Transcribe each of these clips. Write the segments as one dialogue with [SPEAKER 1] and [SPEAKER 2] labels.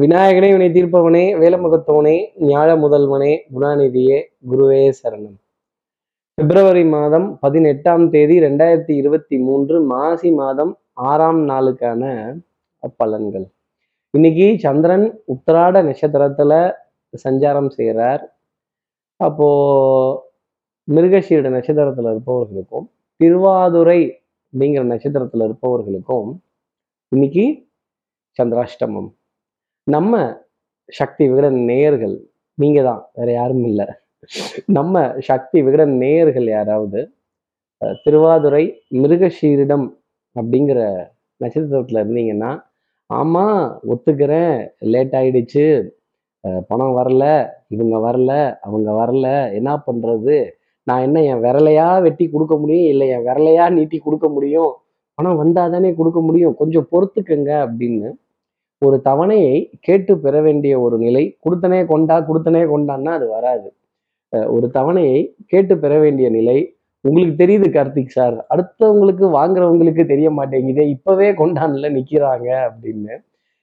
[SPEAKER 1] விநாயகனே வினை தீர்ப்பவனே வேலமுகத்தவனே ஞாழ முதல்வனே குணாநிதியே குருவே சரணம். பிப்ரவரி மாதம் பதினெட்டாம் தேதி ரெண்டாயிரத்தி இருபத்தி மூன்று மாசி மாதம் ஆறாம் நாளுக்கான பலன்கள் இன்னைக்கு சந்திரன் உத்தராட நட்சத்திரத்துல சஞ்சாரம் செய்கிறார் அப்போ மிருகஷீட நட்சத்திரத்துல இருப்பவர்களுக்கும் திருவாதுரை அப்படிங்கிற நட்சத்திரத்துல இருப்பவர்களுக்கும் இன்னைக்கு சந்திராஷ்டமம். நம்ம சக்தி விகடன் நேயர்கள் நீங்க தான் வேற யாரும் இல்லை. நம்ம சக்தி விகடன் நேயர்கள் யாராவது திருவாதுரை மிருகஷீரிடம் அப்படிங்கிற நட்சத்திரத்துல இருந்தீங்கன்னா ஆமா ஒத்துக்கிறேன் லேட் ஆயிடுச்சு பணம் வரல இவங்க வரல அவங்க வரல என்ன பண்றது? நான் என்ன என் விரலையா வெட்டி கொடுக்க முடியும்? இல்லை என் விரலையா நீட்டி கொடுக்க முடியும்? பணம் வந்தாதானே கொடுக்க முடியும்? கொஞ்சம் பொறுத்துக்கங்க அப்படின்னு ஒரு தவணையை கேட்டு பெற வேண்டிய ஒரு நிலை கொடுத்தனே கொண்டா கொடுத்தனே கொண்டான்னா அது வராது. ஒரு தவணையை கேட்டு பெற வேண்டிய நிலை உங்களுக்கு தெரியுது கார்த்திக் சார் அடுத்தவங்களுக்கு வாங்குறவங்களுக்கு தெரிய மாட்டேங்குதே இப்பவே கொண்டான்ல நிக்கிறாங்க அப்படின்னு.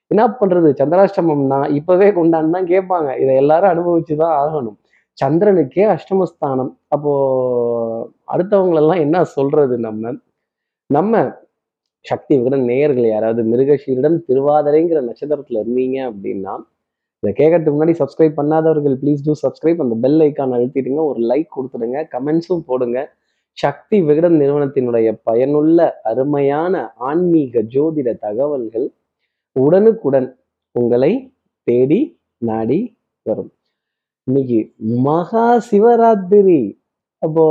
[SPEAKER 1] என்ன பண்றது? சந்திராஷ்டமம்னா இப்பவே கொண்டான்னு தான் கேட்பாங்க. இதை எல்லாரும் அனுபவிச்சுதான் ஆகணும். சந்திரனுக்கே அஷ்டமஸ்தானம். அப்போ அடுத்தவங்களெல்லாம் என்ன சொல்றது நம்ம? நம்ம சக்தி விகடன் நேயர்கள் யாராவது மிருகஷீரிடம் திருவாதிரைங்கிற நட்சத்திரத்தில் இருந்தீங்க அப்படின்னா இதை கேட்கறதுக்கு முன்னாடி சப்ஸ்கிரைப் பண்ணாதவர்கள் ப்ளீஸ் டூ சப்ஸ்கிரைப் அந்த பெல் ஐக்கான் அழுத்திடுங்க ஒரு லைக் கொடுத்துடுங்க கமெண்ட்ஸும் போடுங்க. சக்தி விகடன் நிறுவனத்தினுடைய பயனுள்ள அருமையான ஆன்மீக ஜோதிட தகவல்கள் உடனுக்குடன் உங்களை தேடி நாடி வரும். இன்னைக்கு மகா சிவராத்திரி. அப்போ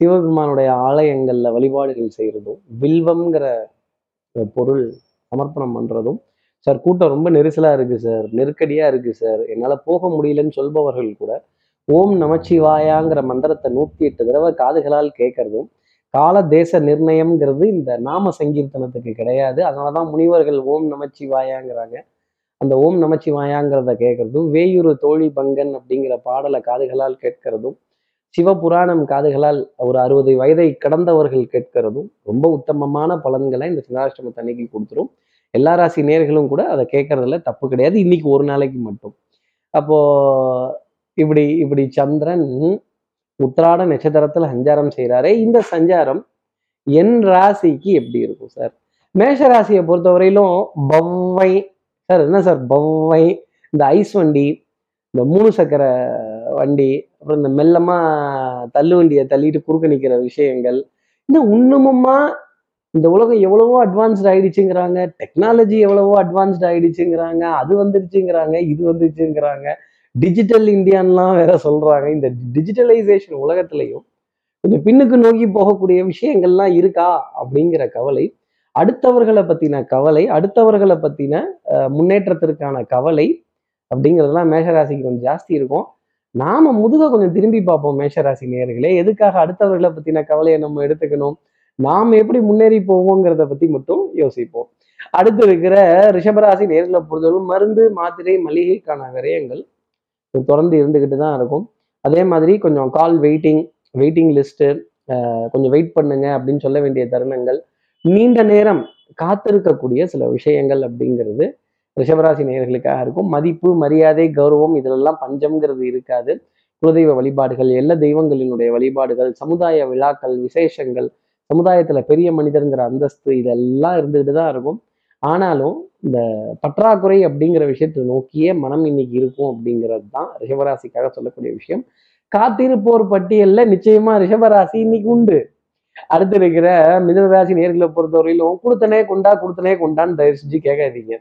[SPEAKER 1] சிவபெருமானுடைய ஆலயங்களில் வழிபாடுகள் செய்கிறதும் வில்வம்ங்கிற பொருள் சமர்ப்பணம் பண்ணுறதும் சார் கூட்டம் ரொம்ப நெரிசலாக இருக்குது சார். நெருக்கடியாக இருக்குது சார். என்னால் போக முடியலன்னு சொல்பவர்கள் கூட ஓம் நமச்சிவாயாங்கிற மந்திரத்தை நூற்றி எட்டு தடவை காதுகளால் கேட்கறதும் கால தேச நிர்ணயம்ங்கிறது இந்த நாம சங்கீர்த்தனத்துக்கு கிடையாது. அதனாலதான் முனிவர்கள் ஓம் நமச்சிவாயாங்கிறாங்க. அந்த ஓம் நமச்சிவாயாங்கிறத கேட்கறதும் வேயூர் தோழி பங்கன் அப்படிங்கிற பாடலை காதுகளால் கேட்கறதும் சிவபுராணம் காதுகளால் ஒரு அறுபது வயதை கடந்தவர்கள் கேட்கறதும் ரொம்ப உத்தமமான பலன்களை இந்த சந்திராஷ்டமத்தை அன்னைக்கு கொடுத்துரும். எல்லா ராசி நேர்களும் கூட அதை கேட்கறதுல தப்பு கிடையாது. இன்னைக்கு ஒரு நாளைக்கு மட்டும். அப்போ இப்படி இப்படி சந்திரன் உத்திராட நட்சத்திரத்தில் சஞ்சாரம் செய்கிறாரே இந்த சஞ்சாரம் என் ராசிக்கு எப்படி இருக்கும் சார்? மேஷ ராசியை பொறுத்தவரையிலும் பவ்வை சார் என்ன சார்? பவ்வை இந்த ஐஸ் வண்டி இந்த மூணு சக்கர வண்டி அப்புறம் இந்த மெல்லமா தள்ளு வண்டியை தள்ளிட்டு குறுக்க நிற்கிற விஷயங்கள். இன்னும் இன்னமுமா இந்த உலகம் எவ்வளவோ அட்வான்ஸ்ட் ஆயிடுச்சுங்கிறாங்க. டெக்னாலஜி எவ்வளவோ அட்வான்ஸ்ட் ஆயிடுச்சுங்கிறாங்க. அது வந்துருச்சுங்கிறாங்க இது வந்துருச்சுங்கிறாங்க. டிஜிட்டல் இந்தியான்லாம் வேற சொல்றாங்க. இந்த டிஜிட்டலைசேஷன் உலகத்திலையும் கொஞ்சம் பின்னுக்கு நோக்கி போகக்கூடிய விஷயங்கள்லாம் இருக்கா அப்படிங்கிற கவலை அடுத்தவர்களை பத்தின கவலை அடுத்தவர்களை பத்தின முன்னேற்றத்திற்கான கவலை அப்படிங்கிறதுலாம் மேஷராசிக்கு கொஞ்சம் ஜாஸ்தி இருக்கும். நாம முதுக கொஞ்சம் திரும்பி பார்ப்போம் மேஷராசி நேர்களே எதுக்காக அடுத்தவர்களை பத்தின கவலையை நம்ம எடுத்துக்கணும்? நாம் எப்படி முன்னேறி போவோங்கிறத பத்தி மட்டும் யோசிப்போம். அடுத்து இருக்கிற ரிஷபராசி நேர்களை பொறுத்தவரைக்கும் மருந்து மாத்திரை மளிகைக்கான விரயங்கள் தொடர்ந்து இருந்துகிட்டு தான் இருக்கும். அதே மாதிரி கொஞ்சம் கால் வெயிட்டிங் வெயிட்டிங் லிஸ்ட்டு கொஞ்சம் வெயிட் பண்ணுங்க அப்படின்னு சொல்ல வேண்டிய தருணங்கள். நீண்ட நேரம் காத்திருக்கக்கூடிய சில விஷயங்கள் அப்படிங்கிறது ரிஷபராசி நேயர்களுக்காக இருக்கும். மதிப்பு மரியாதை கௌரவம் இதிலெல்லாம் பஞ்சம்ங்கிறது இருக்காது. குலதெய்வ வழிபாடுகள் எல்லா தெய்வங்களினுடைய வழிபாடுகள் சமுதாய விழாக்கள் விசேஷங்கள் சமுதாயத்துல பெரிய மனிதருங்கிற அந்தஸ்து இதெல்லாம் இருந்துகிட்டு தான் இருக்கும். ஆனாலும் இந்த பற்றாக்குறை அப்படிங்கிற விஷயத்தை நோக்கியே மனம் இன்னைக்கு இருக்கும் அப்படிங்கிறது தான் ரிஷபராசிக்காக சொல்லக்கூடிய விஷயம். காத்திருப்போர் பட்டியல்ல நிச்சயமா ரிஷபராசி இன்னைக்கு உண்டு. அடுத்து இருக்கிற மிதனராசி நேர்களை பொறுத்தவரையிலும் கொடுத்தனே கொண்டா கொடுத்தனே கொண்டான்னு தயவு செஞ்சு கேட்காதீங்க.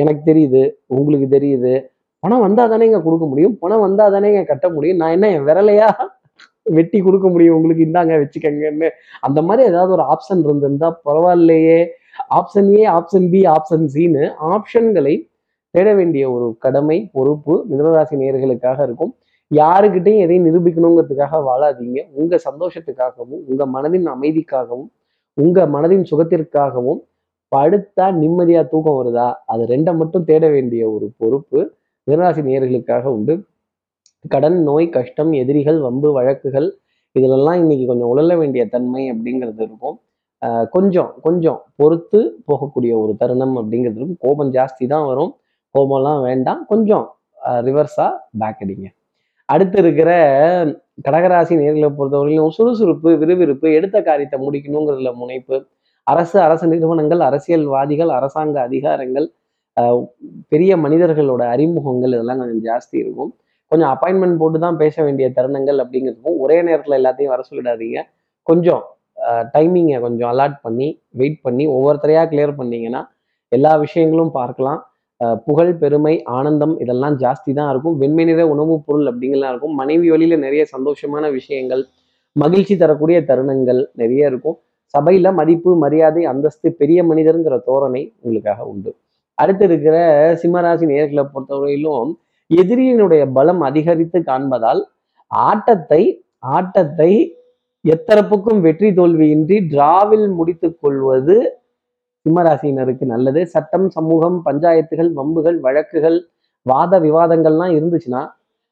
[SPEAKER 1] எனக்கு தெரியுது உங்களுக்கு தெரியுது. பணம் வந்தா தானேங்க கொடுக்க முடியும். பணம் வந்தா தானேங்க கட்ட முடியும். நான் என்ன என் விரலையா வெட்டி கொடுக்க முடியும்? உங்களுக்கு இந்தாங்க வச்சுக்கங்கன்னு. அந்த மாதிரி ஏதாவது ஒரு ஆப்ஷன் இருந்திருந்தா பரவாயில்லையே. Option A option B option சின்னு ஆப்ஷன்களை தேட வேண்டிய ஒரு கடமை பொறுப்பு மிதனராசி நேயர்களுக்காக இருக்கும். யாருக்கிட்டையும் எதையும் நிரூபிக்கணுங்கிறதுக்காக வாழாதீங்க. உங்க சந்தோஷத்துக்காகவும் உங்க மனதின் அமைதிக்காகவும் உங்க மனதின் சுகத்திற்காகவும் படுத்தா நிம்மதியா தூக்கம் வருதா? அது ரெண்டை மட்டும் தேட வேண்டிய ஒரு பொறுப்பு மிதராசி நேர்களுக்காக உண்டு. கடன் நோய் கஷ்டம் எதிரிகள் வம்பு வழக்குகள் இதிலெல்லாம் இன்னைக்கு கொஞ்சம் உழல வேண்டிய தன்மை அப்படிங்கிறது இருக்கும். கொஞ்சம் கொஞ்சம் பொறுத்து போகக்கூடிய ஒரு தருணம் அப்படிங்கிறது இருக்கும். கோபம் ஜாஸ்தி தான் வரும். கோபம்லாம் வேண்டாம். கொஞ்சம் ரிவர்ஸா பேக் அடிங்க. அடுத்து இருக்கிற கடகராசி நேர்களை பொறுத்தவரையிலும் சுறுசுறுப்பு விறுவிறுப்பு எடுத்த காரியத்தை முடிக்கணுங்கிறதுல முனைப்பு அரசு அரசு நிறுவனங்கள் அரசியல்வாதிகள் அரசாங்க அதிகாரங்கள் பெரிய மனிதர்களோட அறிமுகங்கள் இதெல்லாம் கொஞ்சம் ஜாஸ்தி இருக்கும். கொஞ்சம் அப்பாயின்மெண்ட் போட்டு தான் பேச வேண்டிய தருணங்கள் அப்படிங்கிறதுக்கும் ஒரே நேரத்தில் எல்லாத்தையும் வர சொல்லிடாதீங்க. கொஞ்சம் டைமிங்கை கொஞ்சம் அலாட் பண்ணி வெயிட் பண்ணி ஒவ்வொருத்தரையாக கிளியர் பண்ணீங்கன்னா எல்லா விஷயங்களும் பார்க்கலாம். புகழ் பெருமை ஆனந்தம் இதெல்லாம் ஜாஸ்தி தான் இருக்கும். வெண்மை நிற உணவுப் பொருள் அப்படிங்கலாம் இருக்கும். மனைவி வழியில் நிறைய சந்தோஷமான விஷயங்கள் மகிழ்ச்சி தரக்கூடிய தருணங்கள் நிறைய இருக்கும். சபையில மதிப்பு மரியாதை அந்தஸ்து பெரிய மனிதருங்கிற தோரணை உங்களுக்காக உண்டு. அடுத்து இருக்கிற சிம்மராசி நேர்களை பொறுத்தவரையிலும் எதிரியினுடைய பலம் அதிகரித்து காண்பதால் ஆட்டத்தை ஆட்டத்தை எத்தரப்புக்கும் வெற்றி தோல்வியின்றி டிராவில் முடித்து கொள்வது சிம்மராசினருக்கு நல்லது. சட்டம் சமூகம் பஞ்சாயத்துகள் வம்புகள் வழக்குகள் வாத விவாதங்கள்லாம் இருந்துச்சுன்னா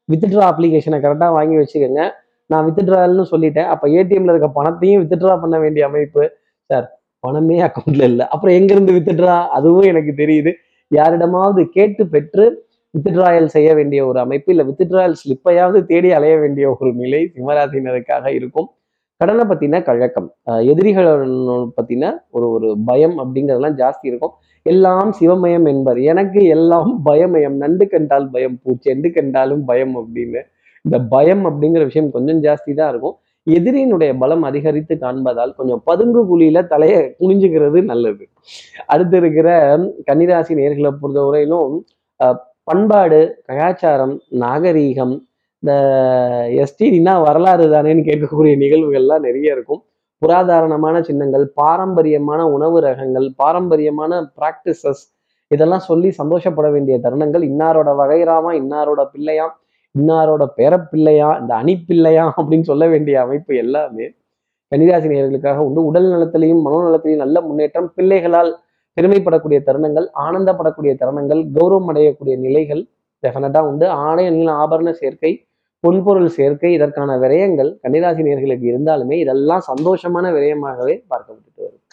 [SPEAKER 1] வித்ட்ரா அப்ளிகேஷனை கரெக்டாக வாங்கி வச்சுக்கோங்க. நான் வித்ட்ரால்னு சொல்லிட்டேன். அப்போ ஏடிஎம்ல இருக்க பணத்தையும் வித்ட்ரா பண்ண வேண்டிய அமைப்பு சார் பணமே அக்கௌண்ட்ல இல்லை. அப்புறம் எங்கிருந்து வித்ட்ரா அதுவும் எனக்கு தெரியுது. யாரிடமாவது கேட்டு பெற்று வித்ட்ராயல் செய்ய வேண்டிய ஒரு அமைப்பு இல்லை வித்ட்ராயல் ஸ்லிப்பையாவது தேடி அலைய வேண்டிய ஒரு நிலை சிம்மராசினருக்காக இருக்கும். கடனை பத்தின கழக்கம் அஹ் எதிரிகள் பத்தின ஒரு ஒரு பயம் அப்படிங்கிறதெல்லாம் ஜாஸ்தி இருக்கும். எல்லாம் சிவமயம் என்பர். எனக்கு எல்லாம் பயமயம். நண்டு கண்டால் பயம் பூச்சி எண்டு கண்டாலும் பயம் அப்படின்னு இந்த பயம் அப்படிங்கிற விஷயம் கொஞ்சம் ஜாஸ்தி தான் இருக்கும். எதிரியினுடைய பலம் அதிகரித்து காண்பதால் கொஞ்சம் பதுங்கு குழியில தலையை குனிஞ்சுக்கிறது நல்லது. அடுத்து இருக்கிற கன்னிராசி நேர்களை பொறுத்தவரையிலும் அஹ், பண்பாடு கலாச்சாரம் நாகரீகம் இந்த எஸ்டிடினா வரலாறு தானேன்னு கேட்கக்கூடிய நிகழ்வுகள்லாம் நிறைய இருக்கும். புராதாரணமான சின்னங்கள் பாரம்பரியமான உணவு ரகங்கள் பாரம்பரியமான பிராக்டிசஸ் இதெல்லாம் சொல்லி சந்தோஷப்பட வேண்டிய தருணங்கள். இன்னாரோட வகைராமா இன்னாரோட பிள்ளையாம் இன்னாரோட பேரப்பிள்ளையா இந்த அணிப்பிள்ளையா அப்படின்னு சொல்ல வேண்டிய அமைப்பு எல்லாமே கன்னிராசி நேர்களுக்காக உண்டு. உடல் நலத்திலையும் மனோநலத்திலையும் நல்ல முன்னேற்றம் பிள்ளைகளால் பெருமைப்படக்கூடிய தருணங்கள் ஆனந்தப்படக்கூடிய தருணங்கள் கௌரவம் அடையக்கூடிய நிலைகள் டெஃபினட்டா உண்டு. ஆடை அணியில் ஆபரண சேர்க்கை பொன்பொருள் சேர்க்கை இதற்கான விரயங்கள் கன்னிராசி நேர்களுக்கு இருந்தாலுமே இதெல்லாம் சந்தோஷமான விரயமாகவே பார்க்கப்பட்டு வரும்.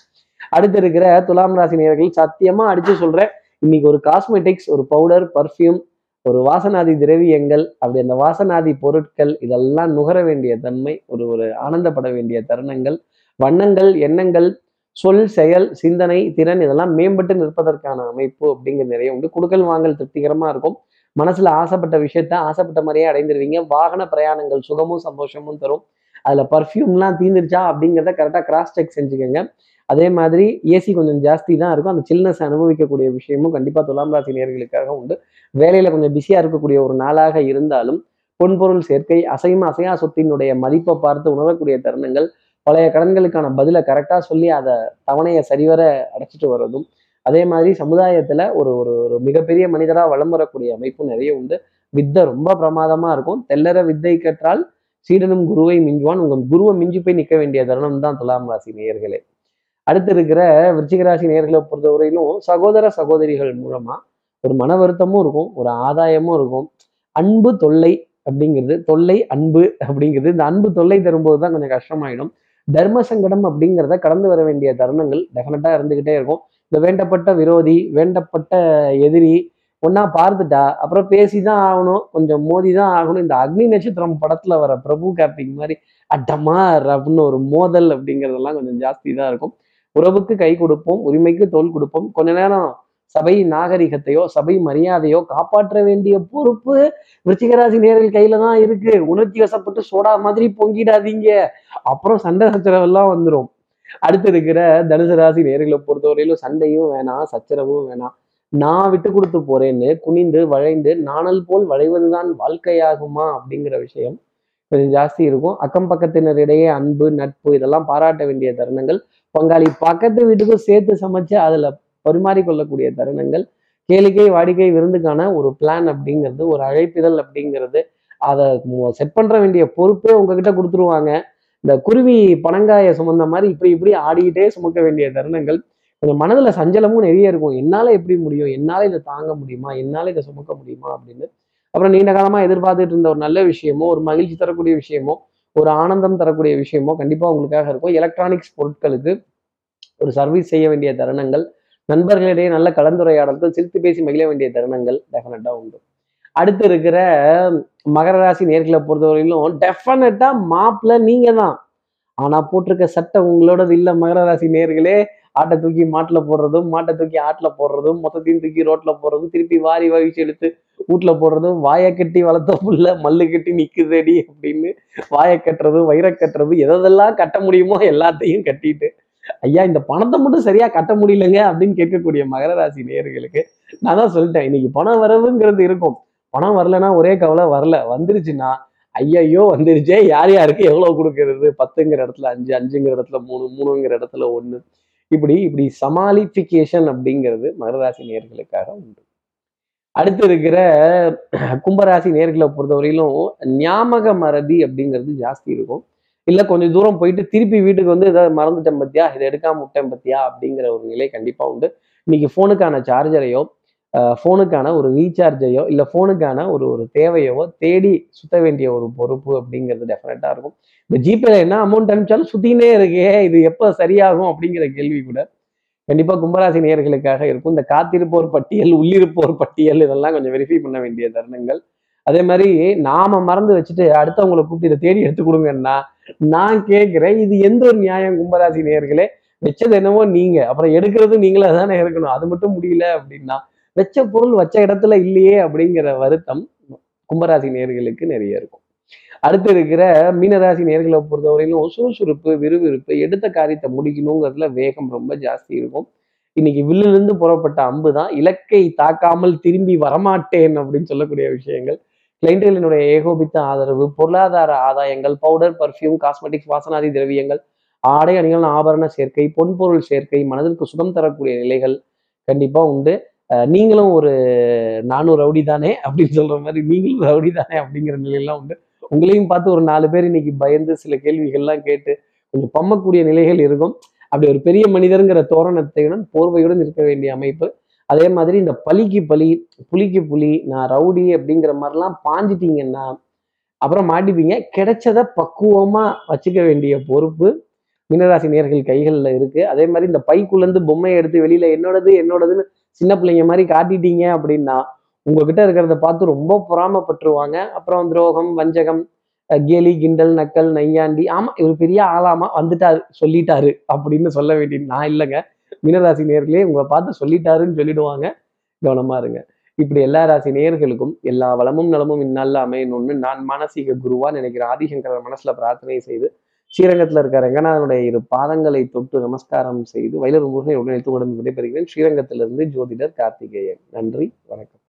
[SPEAKER 1] அடுத்து இருக்கிற துலாம் ராசி நேர்கள் சத்தியமா அடிச்சு சொல்றேன். இன்னைக்கு ஒரு காஸ்மெட்டிக்ஸ் ஒரு பவுடர் பர்ஃப்யூம் ஒரு வாசனாதி திரவியங்கள் அப்படி அந்த வாசனாதி பொருட்கள் இதெல்லாம் நுகர வேண்டிய தன்மை ஒரு ஒரு ஆனந்தப்பட வேண்டிய தருணங்கள் வண்ணங்கள் எண்ணங்கள் சொல் செயல் சிந்தனை திறன் இதெல்லாம் மேம்பட்டு நிற்பதற்கான அமைப்பு அப்படிங்கிறது நிறைய உண்டு. குடுக்கல் வாங்கல் திருப்திகரமா இருக்கும். மனசுல ஆசைப்பட்ட விஷயத்த ஆசைப்பட்ட மாதிரியே அடைந்துருவீங்க. வாகன பிரயாணங்கள் சுகமும் சந்தோஷமும் தரும். அதுல பர்ஃப்யூம்லாம் தீந்துருச்சா அப்படிங்கிறத கரெக்டாக கிராஸ் செக் செஞ்சுக்கோங்க. அதே மாதிரி ஏசி கொஞ்சம் ஜாஸ்தி தான் இருக்கும். அந்த சில்னஸ் அனுபவிக்கக்கூடிய விஷயமும் கண்டிப்பாக துலாம் ராசி நேர்களுக்காக உண்டு. வேலையில் கொஞ்சம் பிஸியாக இருக்கக்கூடிய ஒரு நாளாக இருந்தாலும் பொன்பொருள் சேர்க்கை அசையும் அசையா சொத்தினுடைய மதிப்பை பார்த்து உணரக்கூடிய தருணங்கள் பழைய கடன்களுக்கான பதிலை கரெக்டாக சொல்லி அதை தவணையை சரிவர அடைச்சிட்டு வர்றதும் அதே மாதிரி சமுதாயத்தில் ஒரு ஒரு ஒரு மிகப்பெரிய மனிதராக வளம் வரக்கூடிய அமைப்பு நிறைய உண்டு. வித்தை ரொம்ப பிரமாதமாக இருக்கும். தெல்லற வித்தை கற்றால் சீடனும் குருவை மிஞ்சுவான். உங்கள் குருவை மிஞ்சி போய் நிற்க வேண்டிய தருணம் தான் துலாம் ராசி நேயர்களே. அடுத்து இருக்கிற விருச்சிகராசி நேர்களை பொறுத்தவரையிலும் சகோதர சகோதரிகள் மூலமா ஒரு மன வருத்தமும் இருக்கும் ஒரு ஆதாயமும் இருக்கும். அன்பு தொல்லை அப்படிங்கிறது தொல்லை அன்பு அப்படிங்கிறது இந்த அன்பு தொல்லை தரும்போது தான் கொஞ்சம் கஷ்டமாயிடும். தர்ம சங்கடம் அப்படிங்கிறத கடந்து வர வேண்டிய தருணங்கள் டெஃபினட்டா இருந்துகிட்டே இருக்கும். இந்த வேண்டப்பட்ட விரோதி வேண்டப்பட்ட எதிரி ஒன்னா பார்த்துட்டா அப்புறம் பேசி தான் ஆகணும் கொஞ்சம் மோதி தான் ஆகணும். இந்த அக்னி நட்சத்திரம் படத்துல வர பிரபு கார்த்திக் மாதிரி அட்டமார் அப்படின்னு ஒரு மோதல் அப்படிங்கிறதெல்லாம் கொஞ்சம் ஜாஸ்தி தான் இருக்கும். உறவுக்கு கை கொடுப்போம் உரிமைக்கு தோல் கொடுப்போம். கொஞ்ச நேரம் சபை நாகரிகத்தையோ சபை மரியாதையோ காப்பாற்ற வேண்டிய பொறுப்பு விருச்சிகராசி நேரில் கையில தான் இருக்கு. உணர்ச்சி வசப்பட்டு சோடா மாதிரி பொங்கிடாதீங்க. அப்புறம் சண்டை சச்சரவெல்லாம் வந்துடும் அடுத்து இருக்கிற தனுசு ராசி நேர்களை பொறுத்தவரையிலும் சண்டையும் வேணாம் சச்சரவும் வேணாம். நான் விட்டு கொடுத்து போறேன்னு குனிந்து வளைந்து நாணல் போல் வளைவதுதான் வாழ்க்கையாகுமா அப்படிங்கிற விஷயம். கொஞ்சம் ஜாஸ்தி இருக்கும். அக்கம் பக்கத்தினரிடையே அன்பு நட்பு இதெல்லாம் பாராட்ட வேண்டிய தருணங்கள். பங்காளி பக்கத்து வீட்டுக்கும் சேர்த்து சமைச்சு அதுல பரிமாறிக்கொள்ளக்கூடிய தருணங்கள். கேளிக்கை வாடிக்கை விருந்துக்கான ஒரு பிளான் அப்படிங்கிறது ஒரு அழைப்பிதழ் அப்படிங்கிறது அதை செட் பண்ற வேண்டிய பொறுப்பே உங்ககிட்ட கொடுத்துருவாங்க. இந்த குருவி பனங்காய சுமந்த மாதிரி இப்படி இப்படி ஆடிக்கிட்டே சுமக்க வேண்டிய தருணங்கள். கொஞ்சம் மனதுல சஞ்சலமும் நிறைய இருக்கும். என்னால எப்படி முடியும்? என்னால இதை தாங்க முடியுமா? என்னால இதை சுமக்க முடியுமா? அப்படின்னு அப்புறம் நீண்ட காலமாக எதிர்பார்த்துட்டு இருந்த ஒரு நல்ல விஷயமோ ஒரு மகிழ்ச்சி தரக்கூடிய விஷயமோ ஒரு ஆனந்தம் தரக்கூடிய விஷயமோ கண்டிப்பாக உங்களுக்காக இருக்கும். எலக்ட்ரானிக்ஸ் பொருட்களுக்கு ஒரு சர்வீஸ் செய்ய வேண்டிய தருணங்கள் நண்பர்களிடையே நல்ல கலந்துரையாடல்கள் சிரித்து பேசி மகிழ வேண்டிய தருணங்கள் டெஃபினட்டாக உண்டு. அடுத்து இருக்கிற மகர ராசி நேர்களை பொறுத்தவரையிலும் டெஃபினட்டாக மாப்பிள்ள நீங்க தான் ஆனால் போட்டிருக்க சட்டை உங்களோடது இல்லை மகர ராசி நேர்களே. ஆட்டை தூக்கி மாட்டுல போடுறதும் மாட்டை தூக்கி ஆட்டுல போடுறதும் மொத்தத்தையும் தூக்கி ரோட்ல போடுறதும் திருப்பி வாரி வாரிச்சு எடுத்து வீட்டில் போடுறதும் வாயை கட்டி வளர்த்த புள்ள மல்லு கட்டி நிற்குதடி அப்படின்னு வாயை கட்டுறது வயிறை கட்டுறது எதெல்லாம் கட்ட முடியுமோ எல்லாத்தையும் கட்டிட்டு ஐயா இந்த பணத்தை மட்டும் சரியா கட்ட முடியலங்க அப்படின்னு கேட்கக்கூடிய மகர ராசி நேயர்களுக்கு நான் தான் சொல்லிட்டேன் இன்னைக்கு பணம் வரவுங்கிறது இருக்கும். பணம் வரலன்னா ஒரே கவலை வரல. வந்துருச்சுன்னா ஐயையோ வந்துருச்சே. யார் யாருக்கு எவ்வளவு கொடுக்கறது? பத்துங்கிற இடத்துல அஞ்சு அஞ்சுங்கிற இடத்துல மூணு மூணுங்கிற இடத்துல ஒண்ணு. இப்படி இப்படி சமாளிஃபிகேஷன் அப்படிங்கிறது மகராசி நேர்களுக்காக உண்டு. அடுத்து இருக்கிற கும்பராசி நேர்களை பொறுத்தவரையிலும் ஞாபக மறதி அப்படிங்கிறது ஜாஸ்தி இருக்கும். இல்லை கொஞ்சம் தூரம் போயிட்டு திருப்பி வீட்டுக்கு வந்து ஏதாவது மறந்துட்டேன் பத்தியா? இதை எடுக்காம விட்டேன் பத்தியா? அப்படிங்கிற ஒரு நிலை கண்டிப்பாக உண்டு. இன்னைக்கு ஃபோனுக்கான சார்ஜரையோ ஃபோனுக்கான ஒரு ரீசார்ஜையோ இல்லை ஃபோனுக்கான ஒரு ஒரு தேவையோ தேடி சுத்த வேண்டிய ஒரு பொறுப்பு அப்படிங்கிறது டெஃபினட்டாக இருக்கும். இந்த ஜிபேல என்ன அமௌண்ட் அனுப்பிச்சாலும் சுத்தினே இருக்கே இது எப்போ சரியாகும் அப்படிங்கிற கேள்வி கூட கண்டிப்பாக கும்பராசி நேயர்களுக்காக இருக்கும். இந்த காத்திருப்போர் பட்டியல் உள்ளிருப்போர் பட்டியல் இதெல்லாம் கொஞ்சம் வெரிஃபை பண்ண வேண்டிய தருணங்கள். அதே மாதிரி நாம மறந்து வச்சுட்டு அடுத்தவங்களை கூப்பிட்டு இதை தேடி எடுத்து கொடுங்கன்னா நான் கேட்குறேன் இது எந்த ஒரு நியாயம் கும்பராசி நேர்களே வச்சது என்னவோ நீங்க அப்புறம் எடுக்கிறது நீங்களே தானே இருக்கணும். அது மட்டும் முடியல அப்படின்னா வச்ச பொருள் வச்ச இடத்துல இல்லையே அப்படிங்கிற வருத்தம் கும்பராசி நேர்களுக்கு நிறைய இருக்கும். அடுத்து இருக்கிற மீனராசி நேர்களை பொறுத்தவரையிலும் சுறுசுறுப்பு விறுவிறுப்பு எடுத்த காரியத்தை முடிக்கணுங்கிறதுல வேகம் ரொம்ப ஜாஸ்தி இருக்கும். இன்னைக்கு வில்லிலிருந்து புறப்பட்ட அம்பு தான் இலக்கை தாக்காமல் திரும்பி வரமாட்டேன் அப்படின்னு சொல்லக்கூடிய விஷயங்கள். கிளைண்ட்களினுடைய ஏகோபித்த ஆதரவு பொருளாதார ஆதாயங்கள் பவுடர் பர்ஃப்யூம் காஸ்மெட்டிக்ஸ் வாசனாதி திரவியங்கள் ஆடை அணிகள் ஆபரண சேர்க்கை பொன்பொருள் சேர்க்கை மனதிற்கு சுகம் தரக்கூடிய நிலைகள் கண்டிப்பாக உண்டு. நீங்களும் ஒரு நானும் ரவுடி தானே அப்படின்னு சொல்ற மாதிரி நீங்களும் ரவுடி தானே அப்படிங்கிற நிலையெல்லாம் உண்டு. உங்களையும் பார்த்து ஒரு நாலு பேர் இன்னைக்கு பயந்து சில கேள்விகள்லாம் கேட்டு கொஞ்சம் பம்மக்கூடிய நிலைகள் இருக்கும். அப்படி ஒரு பெரிய மனிதருங்கிற தோரணத்தையுடன் போர்வையுடன் இருக்க வேண்டிய அமைப்பு. அதே மாதிரி இந்த பலிக்கு பலி புலிக்கு புலி நான் ரவுடி அப்படிங்கிற மாதிரிலாம் பாஞ்சிட்டீங்கன்னா அப்புறம் மாட்டிப்பீங்க. கிடைச்சத பக்குவமா வச்சுக்க வேண்டிய பொறுப்பு மீனராசி நேர்கள் கைகளில் இருக்கு. அதே மாதிரி இந்த பைக்குள்ளேருந்து பொம்மையை எடுத்து வெளியில என்னோடது என்னோடதுன்னு சின்ன பிள்ளைங்க மாதிரி காட்டிட்டீங்க அப்படின்னா உங்ககிட்ட இருக்கிறத பார்த்து ரொம்ப பொறாமப்பட்டுருவாங்க. அப்புறம் துரோகம் வஞ்சகம் கேலி கிண்டல் நக்கல் நையாண்டி ஆமா இவர் பெரிய ஆளாமா வந்துட்டாரு சொல்லிட்டாரு அப்படின்னு சொல்ல வேண்டிய நான் இல்லைங்க. மீனராசி நேர்களே உங்களை பார்த்து சொல்லிட்டாருன்னு சொல்லிடுவாங்க. கவனமா இருங்க. இப்படி எல்லா ராசி நேர்களுக்கும் எல்லா வளமும் நலமும் இந்நாளில் அமையணும்னு நான் மானசீக குருவா நினைக்கிற ஆதிசங்கர மனசுல பிரார்த்தனை செய்து ஸ்ரீரங்கத்தில் இருக்கிற ரங்கநாதனுடைய இரு பாதங்களை தொட்டு நமஸ்காரம் செய்து வயலூர் முருகனை உடனே உடம்பு விடைபெறுகிறேன். ஸ்ரீரங்கத்திலிருந்து ஜோதிடர் கார்த்திகேயன். நன்றி வணக்கம்.